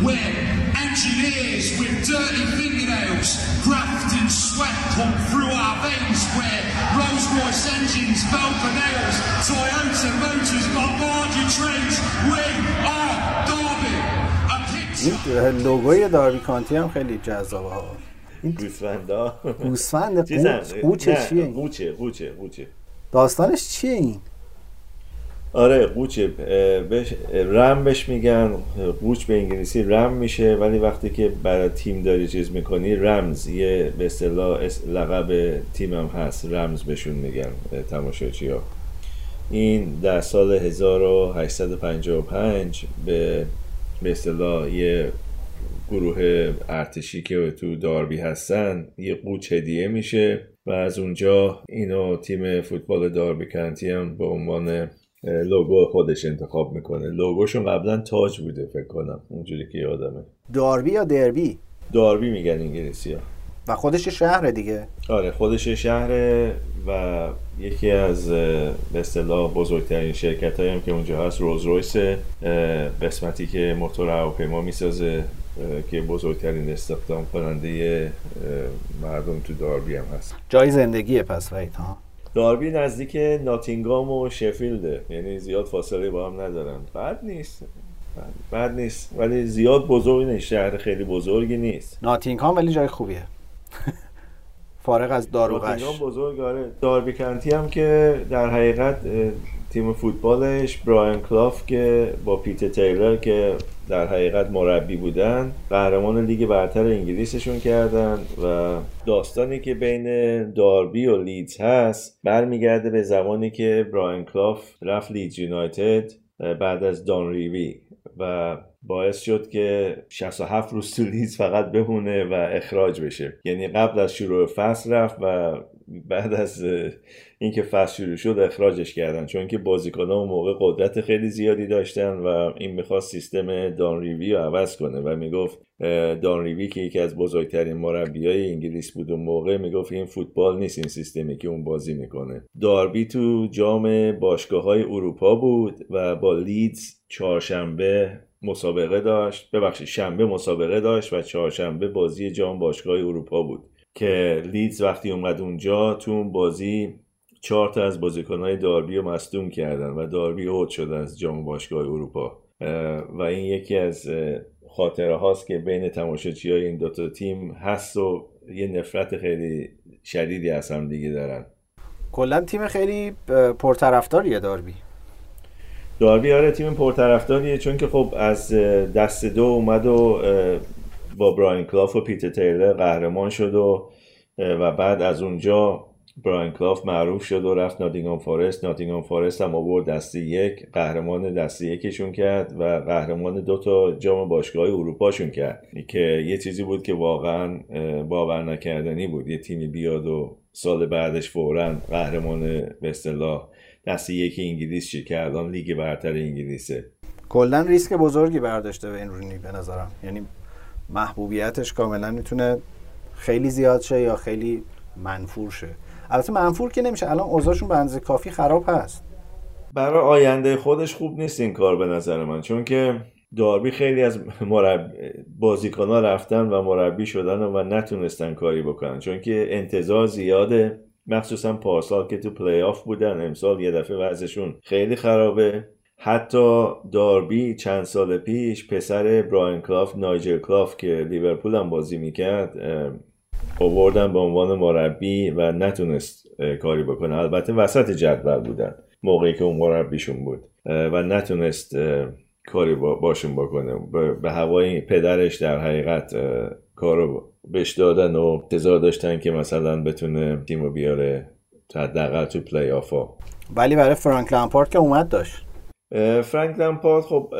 S5: We're engineers with dirty fingernails, graft and sweat pump through our veins. We're Rolls Royce engines, Velcro nails, Toyota motors, Bombardier trains. We are Derby. A picture.
S1: این لوگوی داربی کانتی هم خیلی جذابه ها گوسفند
S2: چیزن
S1: قوچ قوچه چیه؟
S2: قوچه قوچه قوچه
S1: داستانش چیه این
S2: آره قوچه اه، بهش رم بهش میگن قوچ به انگلیسی رم میشه ولی وقتی که برای تیم داری چیز می‌کنی رمز یه به اصطلاح لقب تیم هم هست رمز بهشون میگن تماشاچی ها این در سال 1855 به به اصطلاح یه گروه ارتشی که تو داربی هستن یه قوچ هدیه میشه و از اونجا اینو تیم فوتبال داربی کنتی هم به عنوان لوگو خودش انتخاب می‌کنه. لوگوشون قبلا تاج بوده فکر کنم. اونجوری که یادمه.
S1: داربی یا دربی؟
S2: داربی میگن انگلیسی ها.
S1: و خودش شهر دیگه.
S2: آره خودش شهره و یکی از به اصطلاح بزرگترین شرکت هم که اونجا هست روز رویس قسمتی که موتور هواپیما می‌سازه که بزرگترین استخدام کننده مردم تو داربی هم هست.
S1: جای زندگیه پس وحید ها.
S2: داربی نزدیک ناتینگام و شفیلده. یعنی زیاد فاصله با هم ندارن. بد نیست. بد- نیست. ولی زیاد بزرگ نیست. شهر خیلی بزرگی نیست.
S1: ناتینگهام ولی جای خوبیه. فارغ از داروغش.
S2: ناتینگهام بزرگ آره. داربی کنتی هم که در حقیقت تیم فوتبالش براین کلاف که با پیتر تیلر که در حقیقت مربی بودن قهرمان لیگ برتر انگلیسشون کردن و داستانی که بین داربی و لیدز هست برمیگرده به زمانی که براین کلاف رفت لیدز یونایتد بعد از دان ریوی و باعث شد که 67 روز تو لیدز فقط بمونه و اخراج بشه. یعنی قبل از شروع فصل رفت و بعد از اینکه فصل شروع شد اخراجش کردن. چون که بازیکنان اون موقع قدرت خیلی زیادی داشتن و این می‌خواست سیستم دان ریوی رو عوض کنه و می‌گفت دان ریوی که یکی از بزرگترین مربیای انگلیس بود اون موقع می‌گفت این فوتبال نیست این سیستمی که اون بازی می‌کنه. داربی تو جام باشگاه های اروپا بود و با لیدز چهارشنبه مسابقه داشت ببخشید شنبه مسابقه داشت و چهارشنبه بازی جام باشگاه اروپا بود. که لیدز وقتی اومد اونجا تو اون بازی چهار تا از بازیکنهای داربی رو مصدوم کردن و داربی اوت شد از جام باشگاه اروپا. و این یکی از خاطره هاست که بین تماشاچی های این دوتا تیم هست و یه نفرت خیلی شدیدی از هم دیگه دارن.
S1: کلا تیم خیلی پرطرفداریه داربی.
S2: داربی آره تیم پرطرفداریه چون که خب از دست دو اومد و با براین کلاف و پیتر تیلر قهرمان شد و و بعد از اونجا براین کلاف معروف شد و رفت ناتینگهام فارست ناتینگهام فارست هم آورد دسته یک قهرمان دسته یکشون کرد و قهرمان دو تا جام باشگاه اروپاشون کرد که یه چیزی بود که واقعا باور نکردنی بود. یه تیمی بیاد و سال بعدش فورا قهرمان به اصطلاح دسته یک انگلیس شه که الان لیگ برتر انگلیسه.
S1: کلا ریسک بزرگی برداشته به این رونی به نظرم. یعنی محبوبیتش کاملا می‌تونه خیلی زیاد شه یا خیلی منفور شه. البته منفور که نمیشه. الان اوضاعشون به اندازه کافی خراب هست.
S2: برای آینده خودش خوب نیست این کار به نظر من چون که داربی خیلی از مرب... بازیکن ها رفتن و مربی شدن و نتونستن کاری بکنن. چون که انتظار زیاده. مخصوصا پارسال که تو پلی آف بودن امسال یه دفعه وضعشون خیلی خرابه. حتی داربی چند سال پیش پسر براین کلاف نایجل کلاف که لیورپول هم بازی می‌کرد آوردن به عنوان مربی و نتونست کاری بکنه. البته وسط جدول بودن موقعی که اون مربیشون بود و نتونست کاری با- باشون بکنه. به- هوای پدرش در حقیقت کارو بهش دادن و انتظار داشتن که مثلا بتونه تیمو بیاره تا حداقل تو پلی آف ها
S1: ولی برای فرانک لامپارد که اومد داشت.
S2: فرانک لمپارد خب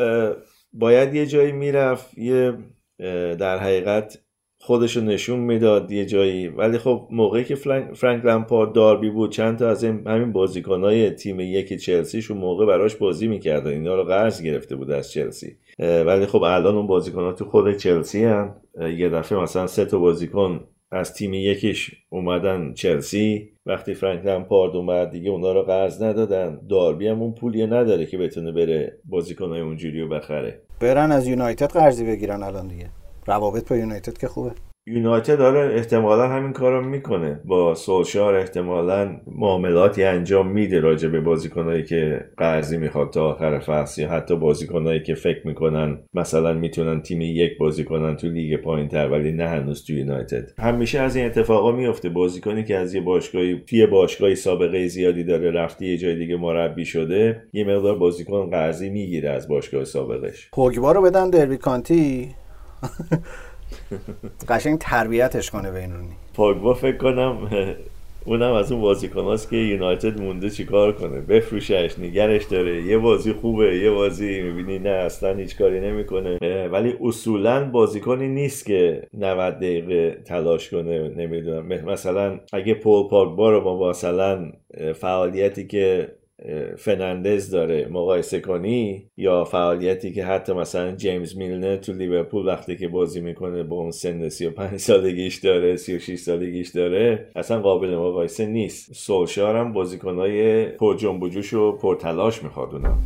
S2: باید یه جایی می‌رفت یه در حقیقت خودش نشون می‌داد یه جایی. ولی خب موقعی که فرانک, لمپارد داربی بود چند تا از این همین بازیکنهای تیم یک چلسی اون موقع براش بازی می‌کردن اینا رو قرض گرفته بود از چلسی. ولی خب الان اون بازیکنها تو خود چلسی هم یه دفعه مثلا سه تا بازیکن از تیم یکیش اومدن چلسی. وقتی فرانک لمپارد اومد دیگه اونا رو قرض ندادن. داربی هم اون پولیه نداره که بتونه بره بازیکنهای اونجوری رو بخره.
S1: برن از یونایتد قرضی بگیرن الان دیگه. روابط با یونایتد که خوبه.
S2: یونایتد داره احتمالا همین کارو می‌کنه. با سولشار احتمالا معاملاتی انجام میده راجع به بازیکنایی که قرضی می‌خواد تا آخر فصل یا حتی بازیکنایی که فکر می‌کنن مثلا می‌تونن تیم یک بازی کنن تو لیگ پایین تر ولی نه هنوز تو یونایتد. همیشه از این اتفاقا میفته بازیکنی که از یه باشگاهی توی باشگاهی سابقه زیادی داره رفته یه جای دیگه مربی شده یه مقدار بازیکن قرضی می‌گیره از باشگاه سابقش.
S1: پوگبا رو بدن دربی کانتی. قشنگ تربیتش کنه به این رونی
S2: پاگبا فکر کنم اونم از اون بازیکناست که یونایتد مونده چیکار کنه. بفروشش نگرش داره. یه بازی خوبه یه بازی می‌بینی نه اصلا هیچ کاری نمی‌کنه. ولی اصولا بازیکنی نیست که 90 دقیقه تلاش کنه نمی‌دونم. مثلا اگه پول پاگبا رو با مثلا فعالیتی که فنندز داره مقایسه کنی یا فعالیتی که حتی مثلا جیمز میلنر تو لیورپول وقتی که بازی می‌کنه با اون سن 35 سالگیش داره 36 سالگیش داره اصلا قابل مقایسه نیست سولشار هم بازیکنهای پر جنب و جوش و پر تلاش می‌خواد اونم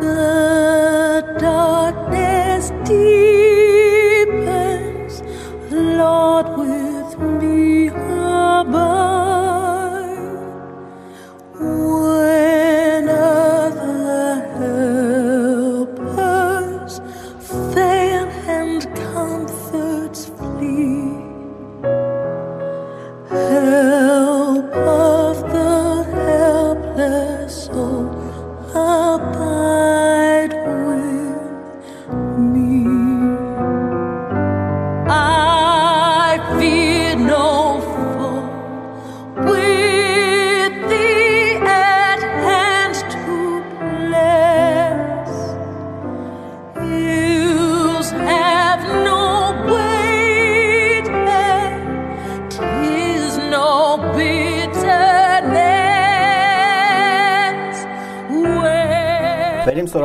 S6: the darkness deepens. Lord, with me abide.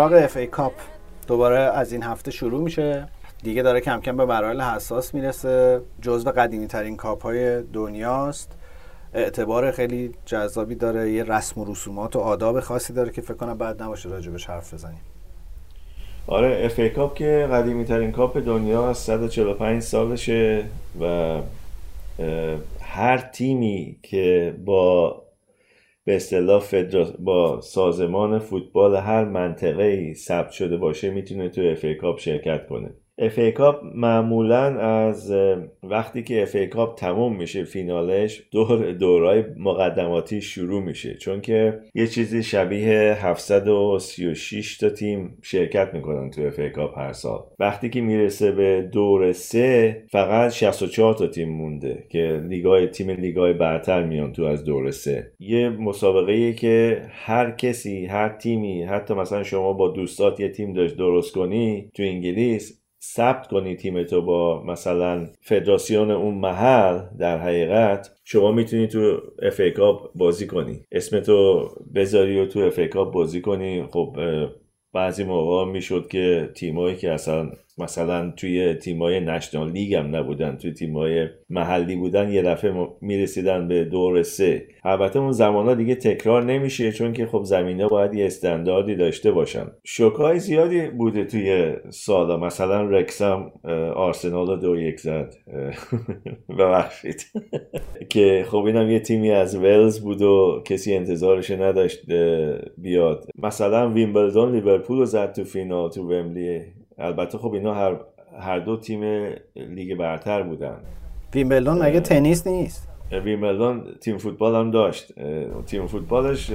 S1: سراغ FA Cup دوباره از این هفته شروع میشه. دیگه داره کم کم به مراحل حساس می‌رسه. جزو قدیمی ترین کاپ های دنیاست. اعتبار خیلی جذابی داره. یه رسم و رسومات و آداب خاصی داره که فکر کنم بد نباشه راجبش حرف بزنیم.
S2: آره FA Cup که قدیمی ترین کاپ دنیا از 145 سالشه و هر تیمی که با به اصطلاح فدرا- با سازمان فوتبال هر منطقه ثبت شده باشه می‌تونه تو FA Cup شرکت کنه. FA Cup معمولا از وقتی که FA Cup تموم میشه فینالش دور دورای مقدماتی شروع میشه. چون که یه چیزی شبیه 736 تا تیم شرکت می‌کنن تو FA Cup هر سال. وقتی که می‌رسه به دور سه فقط 64 تا تیم مونده که لیگای تیم لیگای برتر میان تو از دور سه. یه مسابقه که هر کسی هر تیمی حتی مثلا شما با دوستات یه تیم داشت درست کنی تو انگلیس ثبت کنی تیمتو با مثلا فدراسیون اون محل در حقیقت شما می‌تونی تو FA بازی کنی. اسمتو بذاری و تو FA بازی کنی. خب بعضی موقع می‌شد که تیمایی که اصلا مثلا توی تیمای National League هم نبودن توی تیمای محلی بودن یه دفعه می‌رسیدن به دور سه. البته اون زمان ها دیگه تکرار نمیشه چون که خب زمینا باید یه استانداردی داشته باشن. شوکای زیادی بوده توی سالا مثلا رکسام اه، آرسنال رو دو یک زد. ببخشید. که خب اینم یه تیمی از ولز بود و کسی انتظارش نداشت بیاد. مثلا ویمبلدون لیورپول رو زد تو فینال تو ومبلی البته خب اینا هر هر دو تیم لیگ برتر بودن.
S1: ویمبلدون مگه تنیس نیست؟
S2: ویمبلدون تیم فوتبال هم داشت. تیم فوتبالش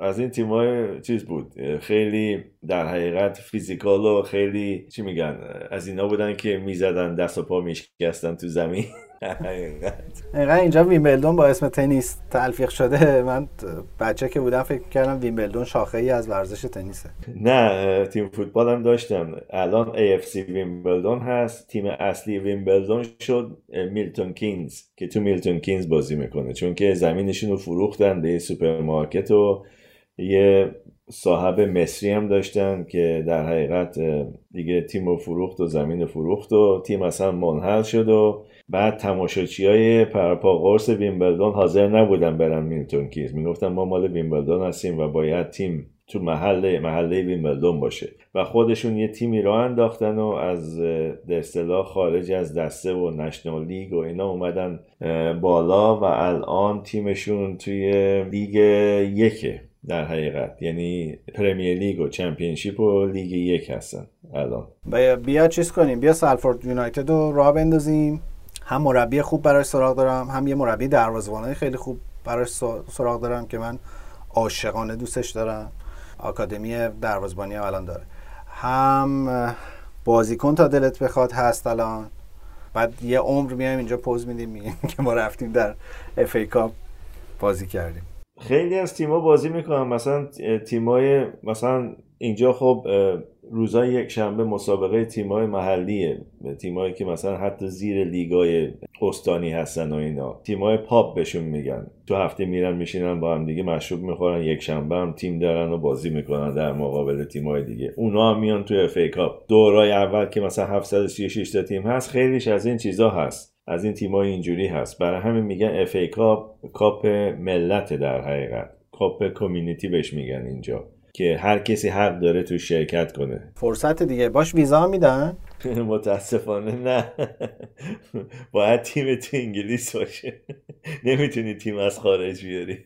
S2: از این تیمای چیز بود. خیلی در حقیقت physical و خیلی چی میگن از اینا بودن که می‌زدن دست و پا میشکستن تو زمین. حقیقت.
S1: اینجا ویمبلدون با اسم تنیس تلفیق شده. من بچه که بودم فکر کردم ویمبلدون شاخه ای از ورزش تنیسه.
S2: نه تیم فوتبال هم داشتن الان AFC ویمبلدون هست. تیم اصلی ویمبلدون شد میلتون کینز که تو میلتون کینز بازی می‌کنه. چون که زمینشون رو فروختن به سوپرمارکت و یه صاحب مصری هم داشتن که در حقیقت دیگه تیم رو فروخت و زمین رو فروخت و تیم اصلا منحل شد و بعد تماشاچی های پرپا قرص ویمبلدون حاضر نبودن برن میلتون کیز. می‌گفتن ما مال ویمبلدون هستیم و باید تیم تو محله محله ویمبلدون باشه. و خودشون یه تیمی راه انداختن و از اصطلاح خارج از دسته و نشنال لیگ و اینا اومدن بالا و الان تیمشون توی لیگ یکه. در حقیقت. یعنی Premier League و Championship و لیگ یک هستن الان.
S1: بیا, چیز کنیم بیا سالفورد یونایتد رو راه بندازیم. هم مربی خوب براش سراغ دارم هم یه مربی دروازه‌بان خیلی خوب براش سا- سراغ دارم که من عاشقانه دوستش دارم. آکادمی دروازه‌بانی الان داره. هم بازیکن تا دلت بخواد هست الان. بعد یه عمر میایم اینجا پوز میدیم میگیم که ما رفتیم در FA Cup بازی کردیم.
S2: خیلی از تیما بازی می‌کنن. مثلا تیمای مثلا اینجا خب روزای یک شنبه مسابقه تیمای محلیه. تیمایی که مثلا حتی زیر لیگای استانی هستن و اینا. تیمای pub بهشون میگن. تو هفته میرن میشینن با هم دیگه مشروب می‌خورن. یک شنبه هم تیم دارن و بازی می‌کنن در مقابل تیمای دیگه. اونا هم میان توی FA Cup. دورای اول که مثلا 736 تا تیم هست خیلیش از این چیزا هست. از این تیمای اینجوری هست. برای همین میگن FA Cup کاپ ملت در حقیقت. کاپ کامیونیتی بهش میگن اینجا که هر کسی حق داره تو شرکت کنه.
S1: فرصت دیگه. باش ویزا میدن.
S2: متاسفانه نه. باید تیم تو انگلیس باشه. نمی‌تونی تیم از خارج بیاری.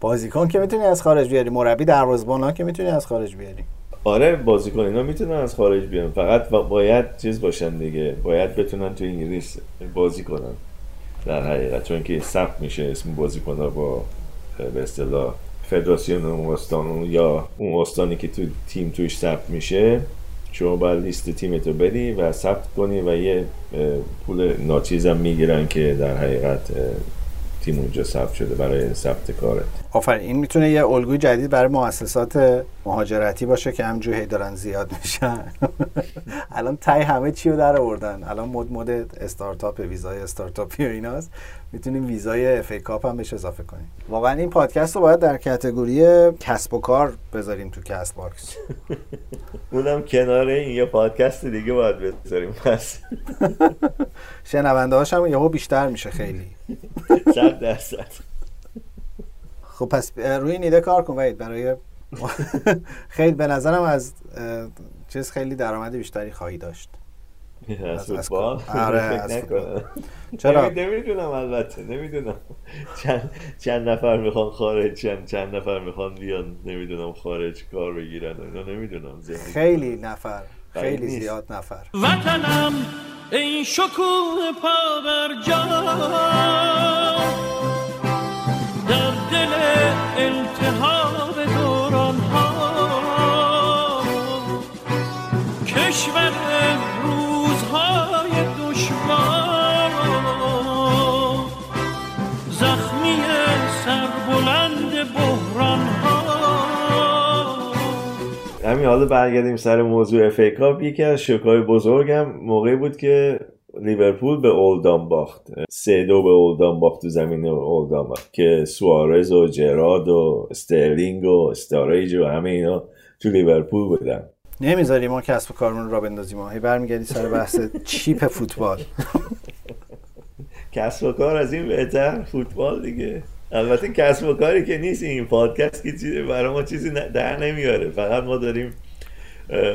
S1: بازیکن که می‌تونی از خارج بیاری. مربی دروازه‌بان ها که می‌تونی از خارج بیاری.
S2: آره بازیکن اینا می‌تونن از خارج بیان. فقط با- باید چیز باشن دیگه. باید بتونن تو انگلیس بازی کنن. در حقیقت. چون که ثبت میشه اسم بازیکن ها با به اصطلاح فدراسیون اون استان یا اون استانی که تو تیم توش ثبت میشه شما باید لیست تیمتو بدی و ثبت کنی و یه پول ناچیزم می‌گیرن که در حقیقت تیم اونجا ثبت شده برای ثبت کارت.
S1: آفرین این می‌تونه یه الگوی جدید برای مؤسسات مهاجرتی باشه که همجوری هی دارن زیاد میشن. الان ته همه چی رو در آوردن. الان مد مد استارتاپ ویزای استارتاپی و ایناست. می‌تونیم ویزای FA Cup هم بهش اضافه کنیم. واقعا این پادکست رو باید در category کسب و کار بذاریم تو کست باکس.
S2: اونم کنار این یه پادکست دیگه باید بذاریم. پس
S1: شنونده هاش هم یهو بیشتر میشه خیلی.
S2: صد درصد
S1: خب پس روی این ایده کار کن وحید برای خیلی به نظرم از چیز خیلی درآمد بیشتری خواهی داشت
S2: از فوتبال.
S1: آره، از
S2: نکنم.
S1: چرا؟
S2: نمی- نمی‌دونم البته نمی‌دونم چند چند نفر می‌خوان خارج چند چند نفر می‌خوان بیان نمی‌دونم خارج کار بگیرن اینا نمی‌دونم.
S1: خیلی نفر خیلی
S2: نیست.
S1: زیاد نفر.
S6: وطنم ای شکوه پا بر جا در دل التهاب دوران ها کشور
S2: همین حالا برگردیم سر موضوع FA Cup. یکی از شوکای بزرگم موقعی بود که لیورپول به اولدام باخت. سه دو به اولدام باخت تو زمین اولدام که سوارز و جرارد و استرلینگ و استاریج و همه اینا تو لیورپول بودن.
S1: نمی‌ذاری ما کسب و کارمون را بندازیم ما هی برمیگردی سر بحث چیپ فوتبال.
S2: کسب و کار از این بهتر فوتبال دیگه. البته کسب و کاری که نیست این پادکست که چیزی برای ما چیزی در نمیاره. فقط ما داریم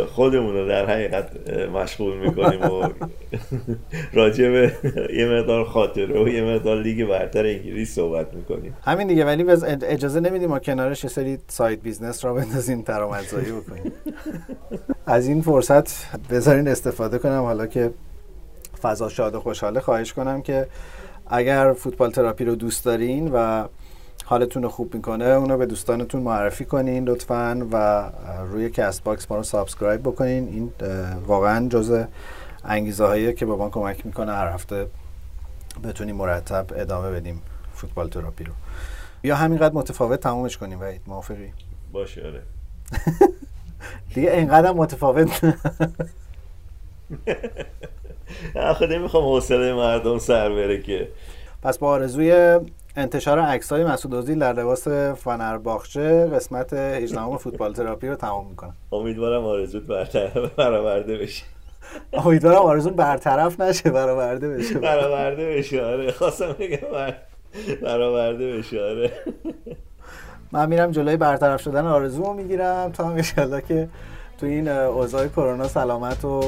S2: خودمون رو در حقیقت مشغول می‌کنیم و راجع به یه مقدار خاطره و یه مقدار لیگ برتر انگلیس صحبت می‌کنیم.
S1: همین دیگه ولی اجازه نمیدیم ما کنارش یه سری side business راه بندازیم درآمدزایی بکنیم. از این فرصت بذارین استفاده کنم. حالا که فضا شاد و خوشحاله خواهش کنم که اگر فوتبال تراپی رو دوست دارین و حالتون رو خوب می‌کنه اونو به دوستانتون معرفی کنین لطفا و روی کست باکس ما رو subscribe بکنین. این واقعا جز انگیزه هایی که به ما کمک می‌کنه هر هفته بتونیم مرتب ادامه بدیم فوتبال تراپی رو. یا همینقدر متفاوت تمومش کنیم وحید موافقی؟
S2: باشه آره.
S1: دیگه اینقدر متفاوت
S2: آخه نمی‌خوام حوصله مردم سر بره که.
S1: پس با آرزوی انتشار عکس های مسعود اوزیل در لباس فنرباخچه قسمت 18 فوتبال تراپی رو تمام می‌کنم.
S2: امیدوارم آرزوت برآورده بشه.
S1: امیدوارم آرزون برطرف نشه برآورده بشه.
S2: برآورده بشه آره. خواستم بگم بر- برآورده بشه آره.
S1: من میرم جلوی برطرف شدن آرزومو می‌گیرم تا هم انشالله که تو این اوضاع کرونا سلامت و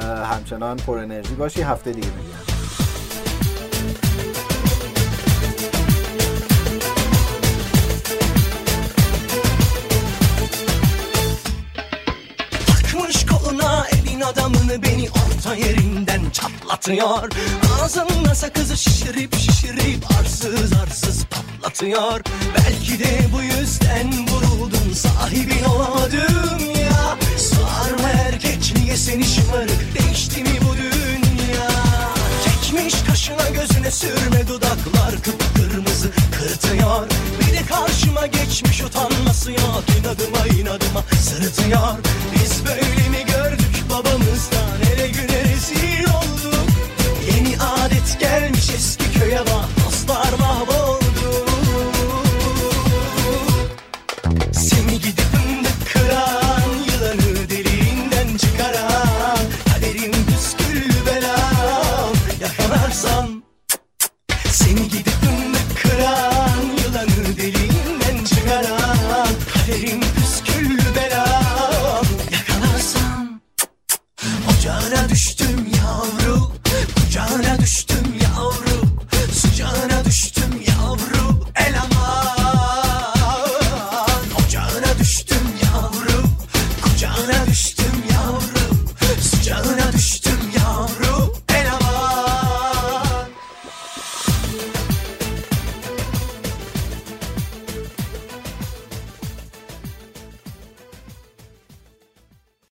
S1: همچنان پر انرژی باشی هفته دیگه می‌گیرم
S6: adamını beni orta yerinden çatlatıyor. Ağzımda sakızı şişirip şişirip arsız arsız patlatıyor. Belki de bu yüzden vuruldum sahibin olamadım ya. Sorma erkek niye seni şımarık değişti mi bu dünya? Çekmiş kaşına gözüne sürme dudaklar kıpkırmızı kırıtıyor Bir de karşıma geçmiş utanması yok inadıma inadıma sırıtıyor. Biz böyle mi gördük babamızdan ele güne rezil olduk. Yeni adet gelmiş eski köye bak